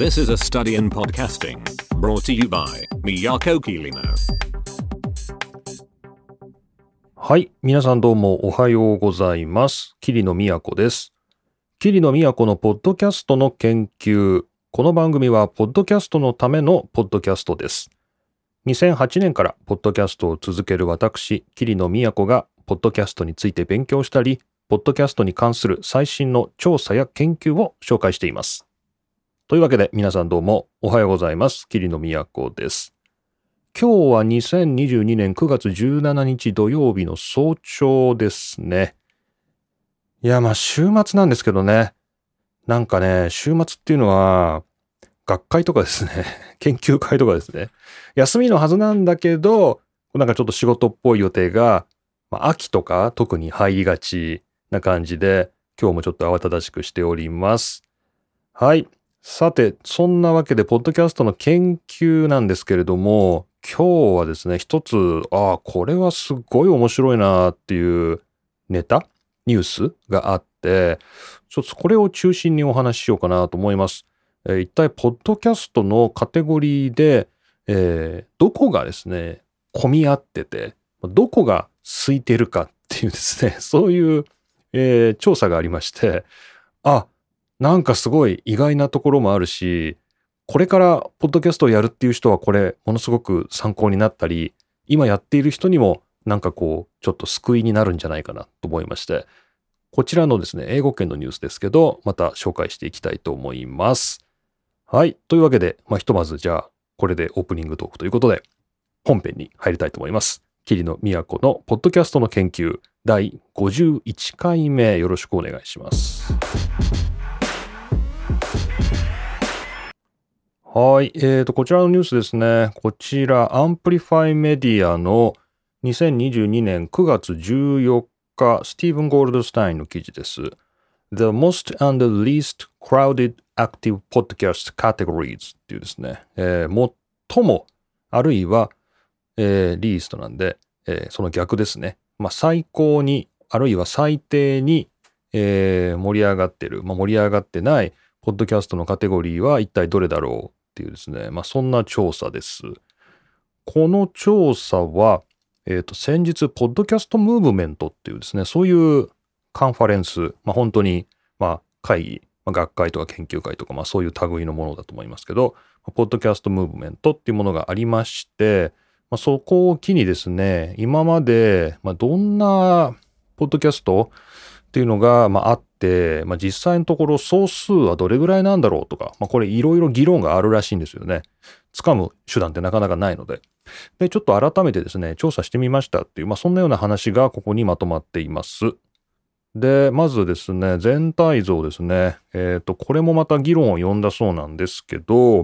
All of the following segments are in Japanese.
This is a study in podcasting brought to you by Miyako Kirino. はい。皆さんどうもおはようございます。桐野都です。桐野都のポッドキャストの研究。この番組は、ポッドキャストのためのポッドキャストです。2008年から、ポッドキャストを続ける私、桐野都が、ポッドキャストについて勉強したり、ポッドキャストに関する最新の調査や研究を紹介しています。というわけで、皆さんどうもおはようございます。桐野都です。今日は2022年9月17日土曜日の早朝ですね。いや、まあ週末なんですけどね。なんかね、週末っていうのは、学会とかですね、研究会とかですね、休みのはずなんだけど、なんかちょっと仕事っぽい予定が、まあ、秋とか特に入りがちな感じで、今日もちょっと慌ただしくしております。はい。さて、そんなわけで、ポッドキャストの研究なんですけれども、今日はですね、一つ、ああ、これはすごい面白いなっていうネタニュースがあって、ちょっとこれを中心にお話ししようかなと思います。えー一体、ポッドキャストのカテゴリーで、えーどこがですね、混み合ってて、どこが空いてるかっていうですね、そういう、えー調査がありまして、あ、なんかすごい意外なところもあるし、これからポッドキャストをやるっていう人はこれものすごく参考になったり、今やっている人にもなんかこう、ちょっと救いになるんじゃないかなと思いまして、こちらのですね、英語圏のニュースですけど、また紹介していきたいと思います。はい。というわけで、まあ、ひとまずじゃあ、これでオープニングトークということで、本編に入りたいと思います。桐野都のポッドキャストの研究第51回目よろしくお願いします。はい。えーと、こちらのニュースですね。こちら、アンプリファイメディアの2022年9月14日、スティーブン・ゴールドスタインの記事です。The most and the least crowded active podcast categories っていうですね、えー最も、あるいは、えーリーストなんで、えーその逆ですね。まあ、最高に、あるいは最低に、えー盛り上がってる、まあ、盛り上がってない、ポッドキャストのカテゴリーは一体どれだろうっていうですね、まあ、そんな調査です。この調査は、えっ、と、先日、ポッドキャストムーブメントっていうですね、そういうカンファレンス、まあ、本当に、まあ、会議、まあ、学会とか研究会とか、まあ、そういう類のものだと思いますけど、ポッドキャストムーブメントっていうものがありまして、まあ、そこを機にですね、今まで、まあ、どんなポッドキャストっていうのが、まあ、あって、まあ、実際のところ総数はどれぐらいなんだろうとか、まあ、これいろいろ議論があるらしいんですよね。掴む手段ってなかなかないので。で、ちょっと改めてですね、調査してみましたっていう、まあ、そんなような話がここにまとまっています。で、まずですね、全体像ですね。えっ、と、これもまた議論を呼んだそうなんですけど、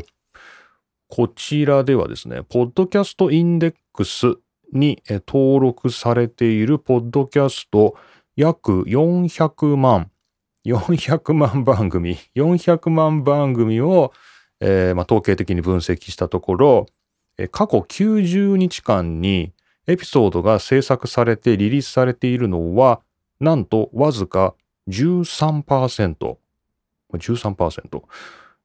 こちらではですね、ポッドキャストインデックスに登録されているポッドキャスト約400万、400万番組、400万番組を、えーまあ、統計的に分析したところ、過去90日間にエピソードが制作されてリリースされているのは、なんとわずか13%。13%。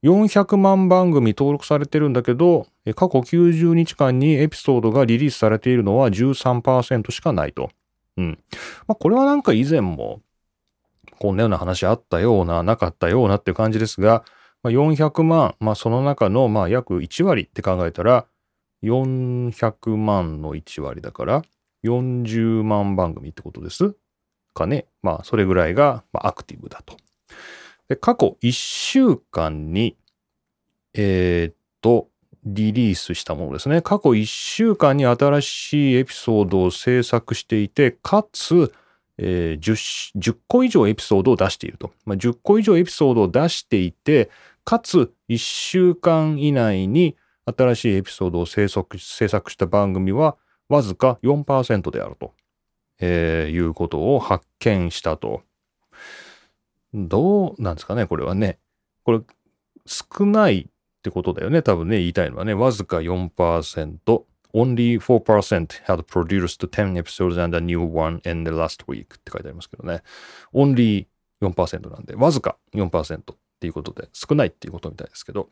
400万番組登録されてるんだけど、過去90日間にエピソードがリリースされているのは13%しかないと。うん。まあ、これはなんか以前も、こんなような話あったような、なかったようなっていう感じですが、まあ、400万、まあ、その中の、まあ、約1割って考えたら、400万の1割だから、40万番組ってことですかね。まあ、それぐらいが、まあ、アクティブだと。で、過去1週間に、えーっと、リリースしたものですね。過去1週間に新しいエピソードを制作していて、かつ、えー 10, 10個以上エピソードを出していると。まあ、10個以上エピソードを出していて、かつ1週間以内に新しいエピソードを制作した番組はわずか4%であると、えーいうことを発見したと。どうなんですかね、これはね。これ、少ないってことだよね、多分ね、言いたいのはね。わずか4%。Only 4% had produced 10 episodes and a new one in the last week って書いてありますけどね。Only 4%なんで、わずか4%っていうことで、少ないっていうことみたいですけど。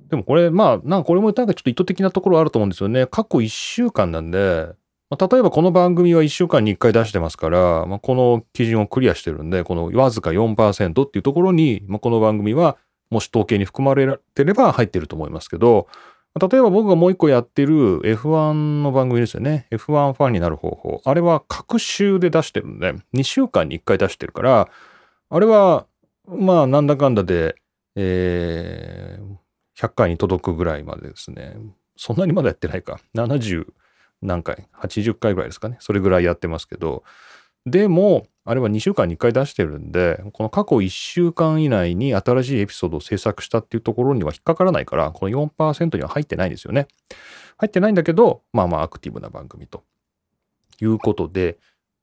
でもこれ、まあ、なんかこれもなんかちょっと意図的なところあると思うんですよね。過去1週間なんで、まあ、例えばこの番組は1週間に1回出してますから、まあ、この基準をクリアしてるんで、このわずか4%っていうところに、まあ、この番組はもし統計に含まれてれば入ってると思いますけど、例えば僕がもう一個やってる F1 の番組ですよね。F1 ファンになる方法。あれは各週で出してるんで、2週間に1回出してるから、あれは、まあ、なんだかんだで、えー、100回に届くぐらいまでですね。そんなにまだやってないか。70何回 ?80 回ぐらいですかね。それぐらいやってますけど。でも、あれは2週間に1回出してるんで、この過去1週間以内に新しいエピソードを制作したっていうところには引っかからないから、この4%には入ってないんですよね。入ってないんだけど、まあまあアクティブな番組と。いうことで、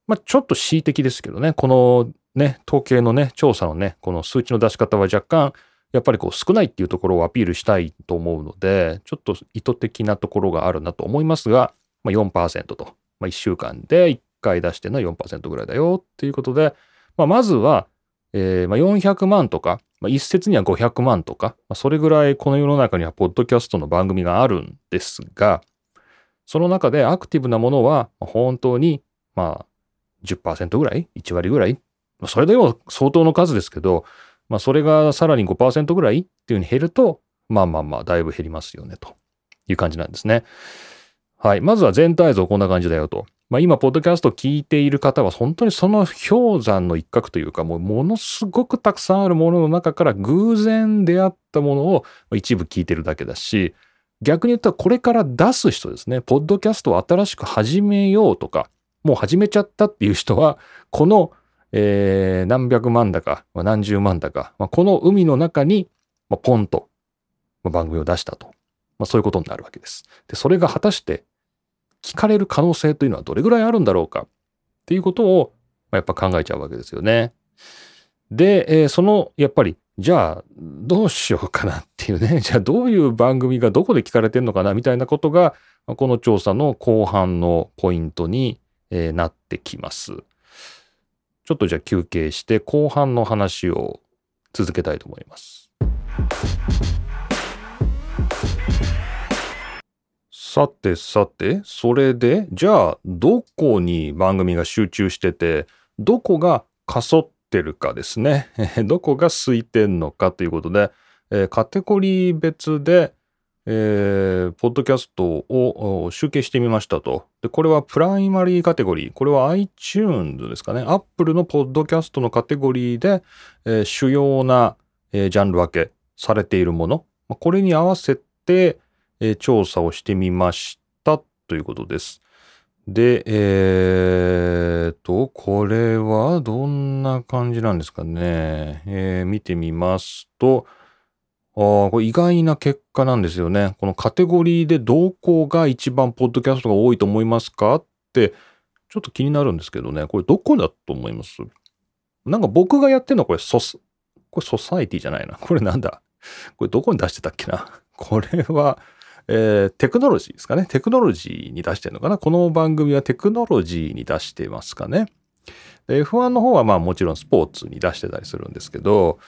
まあちょっと恣意的ですけどね、このね、統計のね、調査のね、この数値の出し方は若干、やっぱりこう少ないっていうところをアピールしたいと思うので、ちょっと意図的なところがあるなと思いますが、まあ、4%と、まあ、1週間で1回出しての4%ぐらいだよっていうことで、まあ、まずは、えー、まあ400万とか、まあ、一説には500万とか、まあ、それぐらいこの世の中にはポッドキャストの番組があるんですが、その中でアクティブなものは本当にまあ10%ぐらい ?1 割ぐらいそれでも相当の数ですけど、まあそれがさらに5%ぐらいっていうふうに減ると、まあまあまあだいぶ減りますよねという感じなんですね。はい。まずは全体像こんな感じだよと。まあ、今、ポッドキャスト聞いている方は、本当にその氷山の一角というか、もうものすごくたくさんあるものの中から偶然出会ったものを一部聞いてるだけだし、逆に言ったらこれから出す人ですね、ポッドキャストを新しく始めようとか、もう始めちゃったっていう人は、この、えー、何百万だか、何十万だか、まあ、この海の中に、まあ、ポンと番組を出したと。まあ、そういうことになるわけです。で、それが果たして聞かれる可能性というのはどれぐらいあるんだろうか？っていうことを、ま、やっぱ考えちゃうわけですよね。で、えー、その、やっぱり、じゃあ、どうしようかなっていうね、じゃあどういう番組がどこで聞かれてるのかな？みたいなことが、この調査の後半のポイントに、え、なってきます。ちょっとじゃあ休憩して後半の話を続けたいと思います。さてさて、それで、じゃあ、どこに番組が集中してて、どこがかそってるかですね。どこが空いてんのかということで、えー、カテゴリー別で、えー、ポッドキャストを集計してみましたと。で、これはプライマリーカテゴリー。これは iTunes ですかね。Apple のポッドキャストのカテゴリーで、えー、主要な、えー、ジャンル分けされているもの。これに合わせて、えー、調査をしてみましたということです。で、えーと、これはどんな感じなんですかね。えー、見てみますと、あこれ意外な結果なんですよね。このカテゴリーでどこが一番ポッドキャストが多いと思いますかって、ちょっと気になるんですけどね。これどこだと思います？なんか僕がやってるのはこれソス、これソサイティじゃないな。これなんだ？これどこに出してたっけな？これは、えー、テクノロジーですかね。テクノロジーに出してるのかな。この番組はテクノロジーに出してますかね。F1 の方はまあもちろんスポーツに出してたりするんですけど、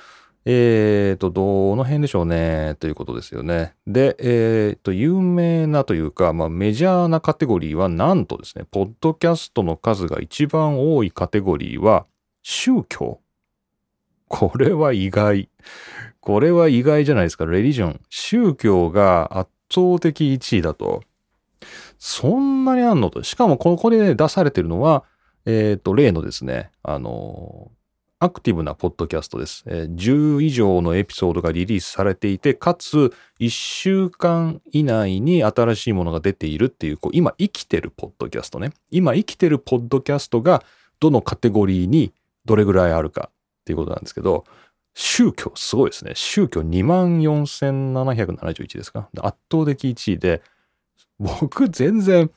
えーと、どの辺でしょうね、ということですよね。で、えーと、有名なというか、まあ、メジャーなカテゴリーは、なんとですね、ポッドキャストの数が一番多いカテゴリーは、宗教。これは意外。これは意外じゃないですか。レリジョン。宗教が圧倒的1位だと。そんなにあんのと。しかもここで、ね、出されてるのは、えっ、ー、と、例のですね、あの、アクティブなポッドキャストです、え。10以上のエピソードがリリースされていて、かつ1週間以内に新しいものが出ているっていう、こう今生きてるポッドキャストね。今生きてるポッドキャストがどのカテゴリーにどれぐらいあるかっていうことなんですけど、宗教すごいですね。宗教24,771ですか？圧倒的1位で、僕全然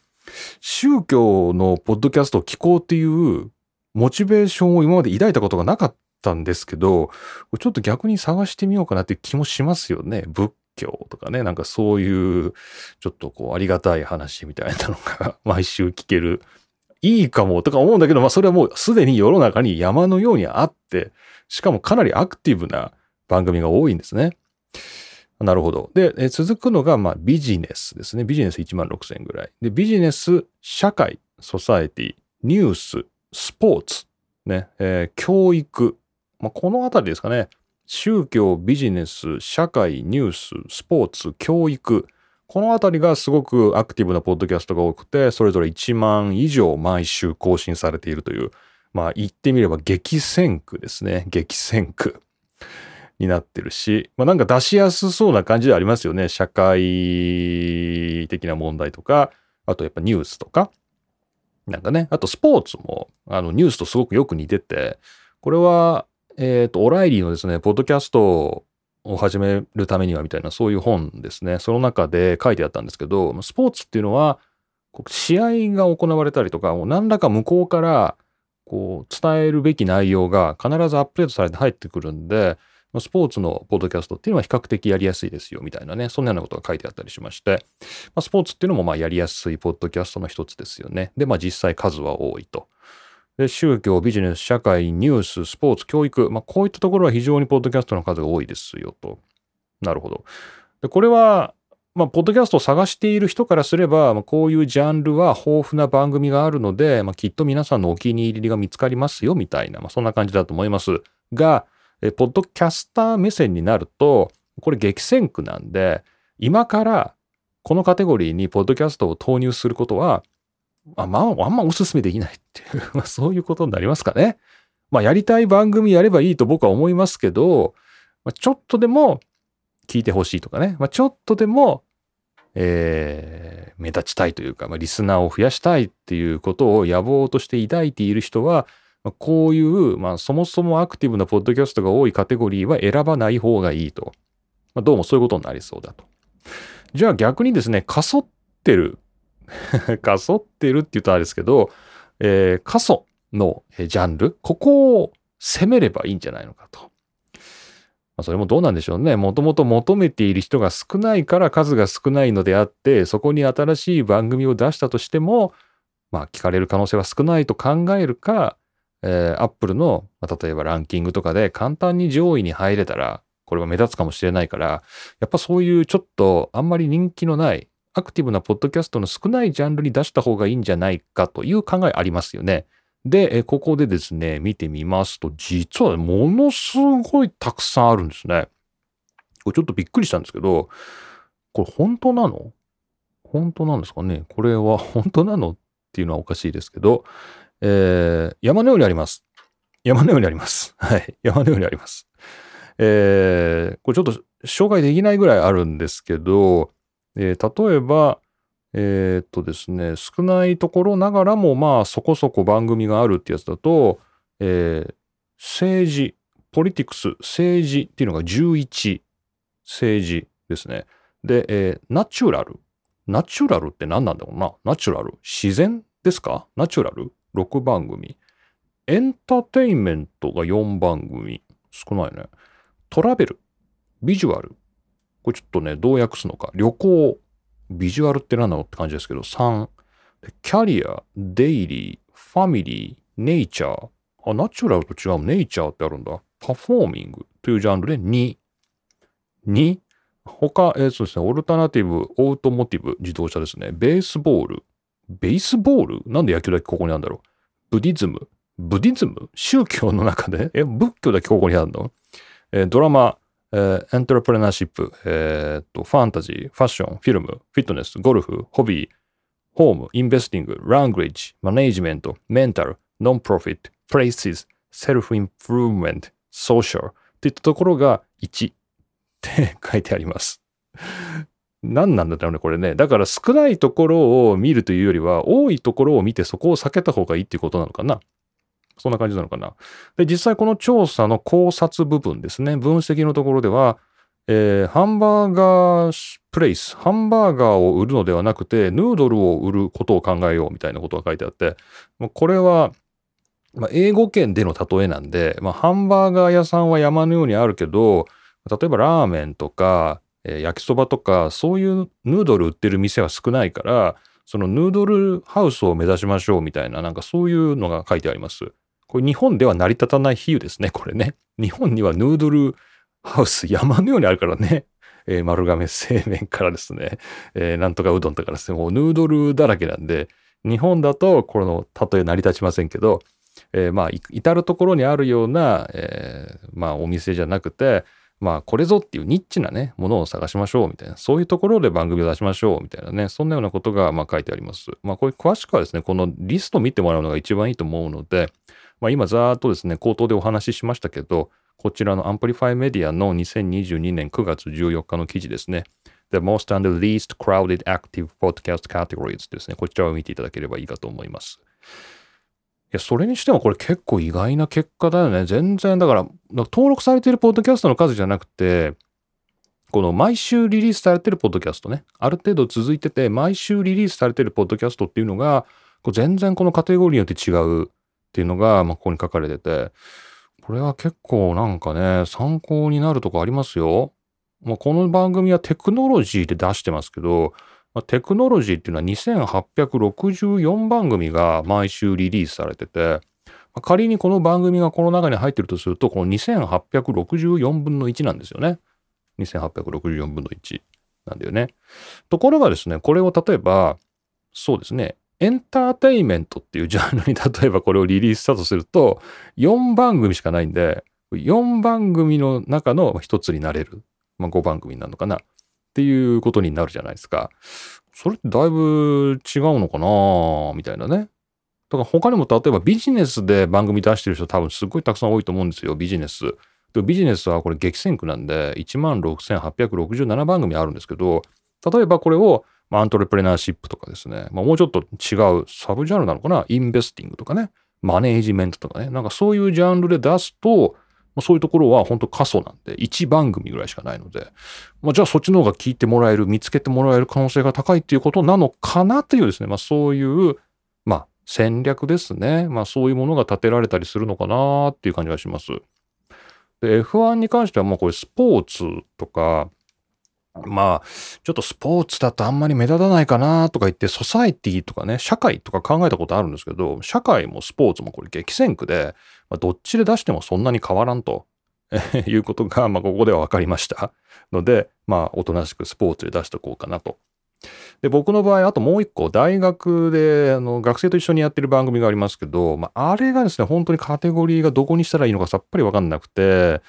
宗教のポッドキャストを聞こうっていうモチベーションを今まで抱いたことがなかったんですけど、ちょっと逆に探してみようかなって気もしますよね。仏教とかね、なんかそういうちょっとこうありがたい話みたいなのが毎週聞ける。いいかもとか思うんだけど、まあそれはもうすでに世の中に山のようにあって、しかもかなりアクティブな番組が多いんですね。なるほど。で、え続くのが、まあ、ビジネスですね。ビジネス1万6000ぐらい。で、ビジネス、社会、ソサエティ、ニュース、スポーツ、ね、えー、教育。まあ、このあたりですかね。宗教、ビジネス、社会、ニュース、スポーツ、教育。このあたりがすごくアクティブなポッドキャストが多くて、それぞれ1万以上毎週更新されているという、まあ言ってみれば激戦区ですね。激戦区になってるし、まあなんか出しやすそうな感じでありますよね。社会的な問題とか、あとやっぱニュースとか。なんかね、あとスポーツも、あのニュースとすごくよく似てて、これは、えっ、ー、と、オライリーのですね、ポッドキャストを始めるためにはみたいなそういう本ですね。その中で書いてあったんですけど、スポーツっていうのは、試合が行われたりとか、もう何らか向こうからこう伝えるべき内容が必ずアップデートされて入ってくるんで、スポーツのポッドキャストっていうのは比較的やりやすいですよみたいなね、そんなようなことが書いてあったりしまして、まあ、スポーツっていうのもまあやりやすいポッドキャストの一つですよね。で、まあ実際数は多いと。で宗教、ビジネス、社会、ニュース、スポーツ、教育、まあ、こういったところは非常にポッドキャストの数が多いですよと。なるほど。でこれは、まあ、ポッドキャストを探している人からすれば、まあ、こういうジャンルは豊富な番組があるので、まあ、きっと皆さんのお気に入りが見つかりますよみたいな、まあ、そんな感じだと思います。が、えポッドキャスター目線になると、これ激戦区なんで、今からこのカテゴリーにポッドキャストを投入することは、あまあ、あんまおすすめできないっていう、まあ、そういうことになりますかね。まあ、やりたい番組やればいいと僕は思いますけど、まあ、ちょっとでも聞いてほしいとかね、まあ、ちょっとでも、えー、目立ちたいというか、まあ、リスナーを増やしたいっていうことを野望として抱いている人は、まあ、こういう、まあ、そもそもアクティブなポッドキャストが多いカテゴリーは選ばない方がいいと。まあ、どうもそういうことになりそうだと。じゃあ逆にですね、かそってる かそってるって言うとあれですけど、えー、過疎のジャンル、ここを攻めればいいんじゃないのかと。まあ、それもどうなんでしょうね。もともと求めている人が少ないから数が少ないのであって、そこに新しい番組を出したとしても、まあ聞かれる可能性は少ないと考えるか、えー、アップルの、まあ、例えばランキングとかで簡単に上位に入れたら、これは目立つかもしれないから、やっぱそういうちょっとあんまり人気のないアクティブなポッドキャストの少ないジャンルに出した方がいいんじゃないかという考えありますよね。で、ここでですね、見てみますと、実はものすごいたくさんあるんですね。これちょっとびっくりしたんですけど、これ本当なの？本当なんですかね？これは 本当なのっていうのはおかしいですけど、えー、山のようにあります。山のようにあります。はい。山のようにあります。えー、これちょっと紹介できないぐらいあるんですけど、えー、例えば、えー、っとですね、少ないところながらも、まあ、そこそこ番組があるってやつだと、えー、政治、ポリティクス、政治っていうのが11、政治ですね。で、えー、ナチュラル。ナチュラルって何なんだろうな？ナチュラル。自然ですか？ナチュラル ?6 番組。エンターテインメントが4番組。少ないね。トラベル。ビジュアル。これちょっとね、どう訳すのか。旅行、ビジュアルって何なのって感じですけど、3、キャリア、デイリー、ファミリー、ネイチャー。あ、ナチュラルと違う。ネイチャーってあるんだ。パフォーミングというジャンルで2。2、他、えー、そうですね、オルタナティブ、オートモティブ、自動車ですね。ベースボール。ベースボール？なんで野球だけここにあるんだろう。ブディズム。ブディズム？宗教の中で？え、仏教だけここにあるの？えー、ドラマ、え、エントレプレナーシップ、えー、っと、ファンタジー、ファッション、フィルム、フィットネス、ゴルフ、ホビー、ホーム、インベスティング、ラングリッジ、マネージメント、メンタル、ノンプロフィット、プレイシス、セルフインプルーメント、ソーシャルといったところが1って書いてあります。何なんだろうね、これね。だから少ないところを見るというよりは、多いところを見てそこを避けた方がいいっていうことなのかな。そんな感じなのかな。で、実際この調査の考察部分ですね、分析のところでは、えー、ハンバーガープレイス、ハンバーガーを売るのではなくて、ヌードルを売ることを考えようみたいなことが書いてあって、これは、まあ、英語圏での例えなんで、まあ、ハンバーガー屋さんは山のようにあるけど、例えばラーメンとか、えー、焼きそばとか、そういうヌードル売ってる店は少ないから、そのヌードルハウスを目指しましょうみたいな、なんかそういうのが書いてあります。これ日本では成り立たない比喩ですね、これね。日本にはヌードルハウス山のようにあるからね。えー、丸亀製麺からですね、えー、なんとかうどんとかですね、もうヌードルだらけなんで、日本だとこの例え成り立ちませんけど、えー、まあ至るところにあるような、えー、まあお店じゃなくてまあこれぞっていうニッチなねものを探しましょうみたいなそういうところで番組を出しましょうみたいなねそんなようなことがまあ書いてありますまあこれ詳しくはですねこのリスト見てもらうのが一番いいと思うのでまあ今ざーっとですね口頭でお話ししましたけどこちらのアンプリファイメディアの2022年9月14日の記事ですね。The most and least crowded active podcast categories ですね。こちらを見ていただければいいかと思います。いや、それにしてもこれ結構意外な結果だよね。全然、だから、登録されているポッドキャストの数じゃなくて、この毎週リリースされてるポッドキャストね、ある程度続いてて、毎週リリースされてるポッドキャストっていうのが、全然このカテゴリーによって違うっていうのが、まあ、ここに書かれてて、これは結構なんかね、参考になるとこありますよ。まあ、この番組はテクノロジーで出してますけど、まあ、テクノロジーっていうのは2864番組が毎週リリースされてて、まあ、仮にこの番組がこの中に入ってるとすると、この2864分の1なんですよね。2864分の1なんだよね。ところがですね、これを例えば、そうですね、エンターテイメントっていうジャンルに例えばこれをリリースしたとすると、4番組しかないんで、4番組の中の1つになれる。まあ、5番組になるのかな。っていうことになるじゃないですか。それってだいぶ違うのかなみたいなね。だから他にも例えばビジネスで番組出してる人多分すっごいたくさん多いと思うんですよ、ビジネス。でビジネスはこれ激戦区なんで16,867番組あるんですけど、例えばこれをアントレプレナーシップとかですね、まあ、もうちょっと違うサブジャンルなのかな？インベスティングとかね、マネージメントとかね、なんかそういうジャンルで出すと、ま、そういうところは本当過疎なんで、1番組ぐらいしかないので、まあ、じゃあそっちの方が聞いてもらえる、見つけてもらえる可能性が高いっていうことなのかなというですね、まあそういう、まあ戦略ですね。まあそういうものが立てられたりするのかなっていう感じがします。で、F1 に関してはもうこれスポーツとか、まあ、ちょっとスポーツだとあんまり目立たないかなとか言って、ソサイティとかね、社会とか考えたことあるんですけど、社会もスポーツもこれ激戦区で、まあ、どっちで出してもそんなに変わらんと いうことが、まあ、ここでは分かりましたので、まあ、おとなしくスポーツで出しておこうかなと。で、僕の場合、あともう一個、大学であの学生と一緒にやってる番組がありますけど、まあ、あれがですね、本当にカテゴリーがどこにしたらいいのかさっぱり分かんなくて、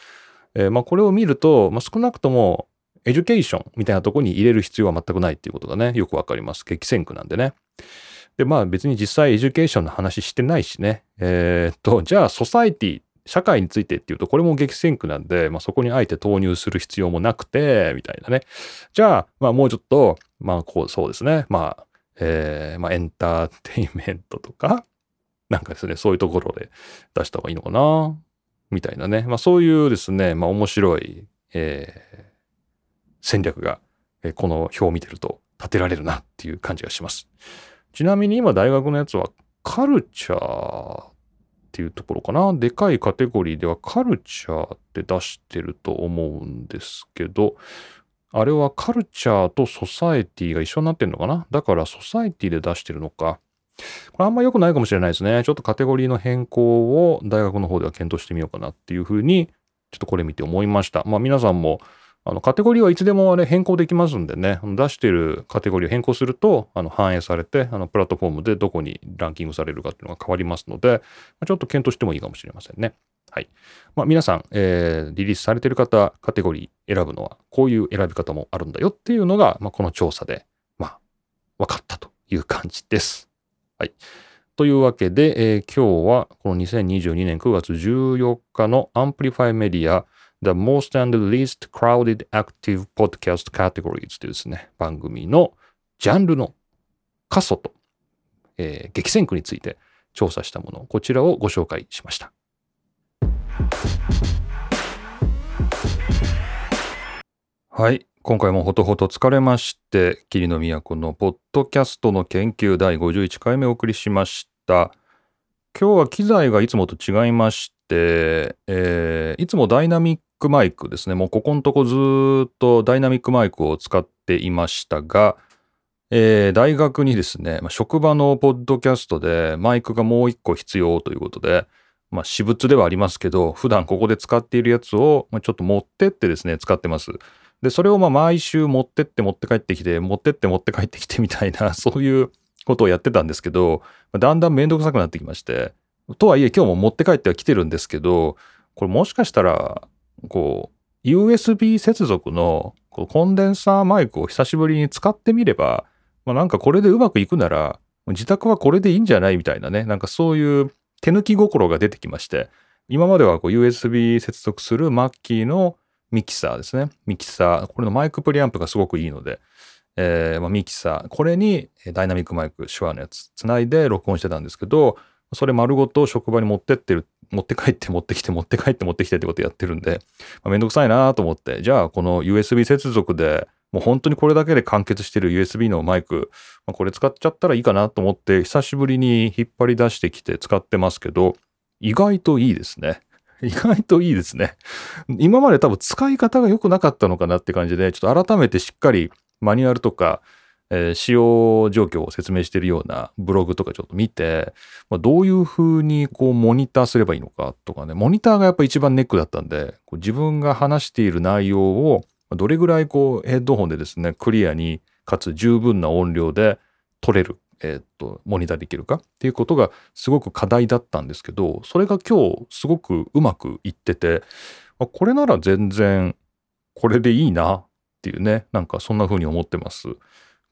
えー、まあ、これを見ると、まあ、少なくとも、 education みたいなとこに入れる必要は全くないっていうことがね、よくわかります。激戦区なんでね。で、まあ別に実際 education の話してないしね。えー、っと、じゃあ society、社会についてっていうと、これも激戦区なんで、まあそこにあえて投入する必要もなくて、みたいなね。じゃあ、まあもうちょっと、まあこう、そうですね。まあ、えー、まあエンターテインメントとか、なんかですね、そういうところで出した方がいいのかな、みたいなね。まあそういうですね、まあ面白い、えー、戦略が、えこの表を見てると立てられるなっていう感じがします。ちなみに今大学のやつはカルチャーっていうところかな？でかいカテゴリーではカルチャーって出してると思うんですけど、あれはカルチャーとソサエティが一緒になってんのかな？だからソサエティで出してるのか。これあんま良くないかもしれないですね。ちょっとカテゴリーの変更を大学の方では検討してみようかなっていうふうに、ちょっとこれ見て思いました。まあ皆さんもあの、カテゴリーはいつでもあれ変更できますんでね、出しているカテゴリーを変更すると、あの、反映されて、あの、プラットフォームでどこにランキングされるかっていうのが変わりますので、ちょっと検討してもいいかもしれませんね。はい。まあ、皆さん、えー、リリースされている方、カテゴリー選ぶのは、こういう選び方もあるんだよっていうのが、まあ、この調査で、まあ、分かったという感じです。はい。というわけで、えー、今日はこの2022年9月14日のアンプリファイメディア The Most and Least Crowded Active Podcast Categories というですね、番組のジャンルの過疎と、えー、激戦区について調査したもの、こちらをご紹介しました。はい。今回もほとほと疲れまして、霧の都のポッドキャストの研究第51回目お送りしました。今日は機材がいつもと違いまし、えー、いつもダイナミックマイクですね。もうここのとこずっとダイナミックマイクを使っていましたが、えー、大学にですね、まあ、職場のポッドキャストでマイクがもう一個必要ということで、まあ、私物ではありますけど、普段ここで使っているやつを、ちょっと持ってってですね、使ってます。で、それをまあ毎週持ってって持って帰ってきて、持ってって持って帰ってきてみたいな、そういうことをやってたんですけど、だんだんめんどくさくなってきまして、とはいえ今日も持って帰っては来てるんですけど、これもしかしたら、こう、USB 接続のコンデンサーマイクを久しぶりに使ってみれば、まあ、なんかこれでうまくいくなら、自宅はこれでいいんじゃないみたいなね、なんかそういう手抜き心が出てきまして、今まではこう USB 接続するマッキーのミキサーですね。ミキサー。これのマイクプリアンプがすごくいいので、えーまあ、ミキサー。これにダイナミックマイク、手話のやつ、つないで録音してたんですけど、それ丸ごと職場に持ってってる、持って帰って持ってきて持って帰って持ってきてってことやってるんで、まあ、めんどくさいなと思って、じゃあこの USB 接続でもう本当にこれだけで完結してる USB のマイク、まあ、これ使っちゃったらいいかなと思って久しぶりに引っ張り出してきて使ってますけど、意外といいですね。意外といいですね。今まで多分使い方が良くなかったのかなって感じで、ちょっと改めてしっかりマニュアルとか、えー、使用状況を説明しているようなブログとかちょっと見て、まあ、どういうふうにこうモニターすればいいのかとかね、モニターがやっぱ一番ネックだったんで、こう自分が話している内容をどれぐらいこうヘッドホンでですね、クリアにかつ十分な音量で取れるえー、っと、モニターできるかっていうことがすごく課題だったんですけど、それが今日すごくうまくいってて、あこれなら全然これでいいなっていうね、なんかそんな風に思ってます。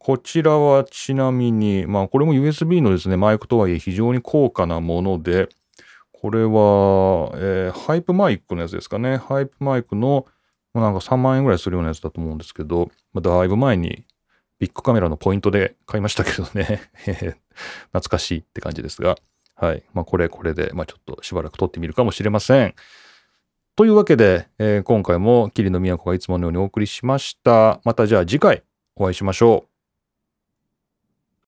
こちらはちなみに、まあこれも USB のですね、マイクとはいえ非常に高価なもので、これは、えー、ハイプマイクのやつですかね。ハイプマイクの、なんか3万円ぐらいするようなやつだと思うんですけど、まあ、だいぶ前にビッグカメラのポイントで買いましたけどね 懐かしいって感じですが、はい。まあ、これ、これで、まあ、ちょっとしばらく撮ってみるかもしれません。というわけで、えー、今回も桐野都がいつものようにお送りしました。またじゃあ次回お会いしましょう。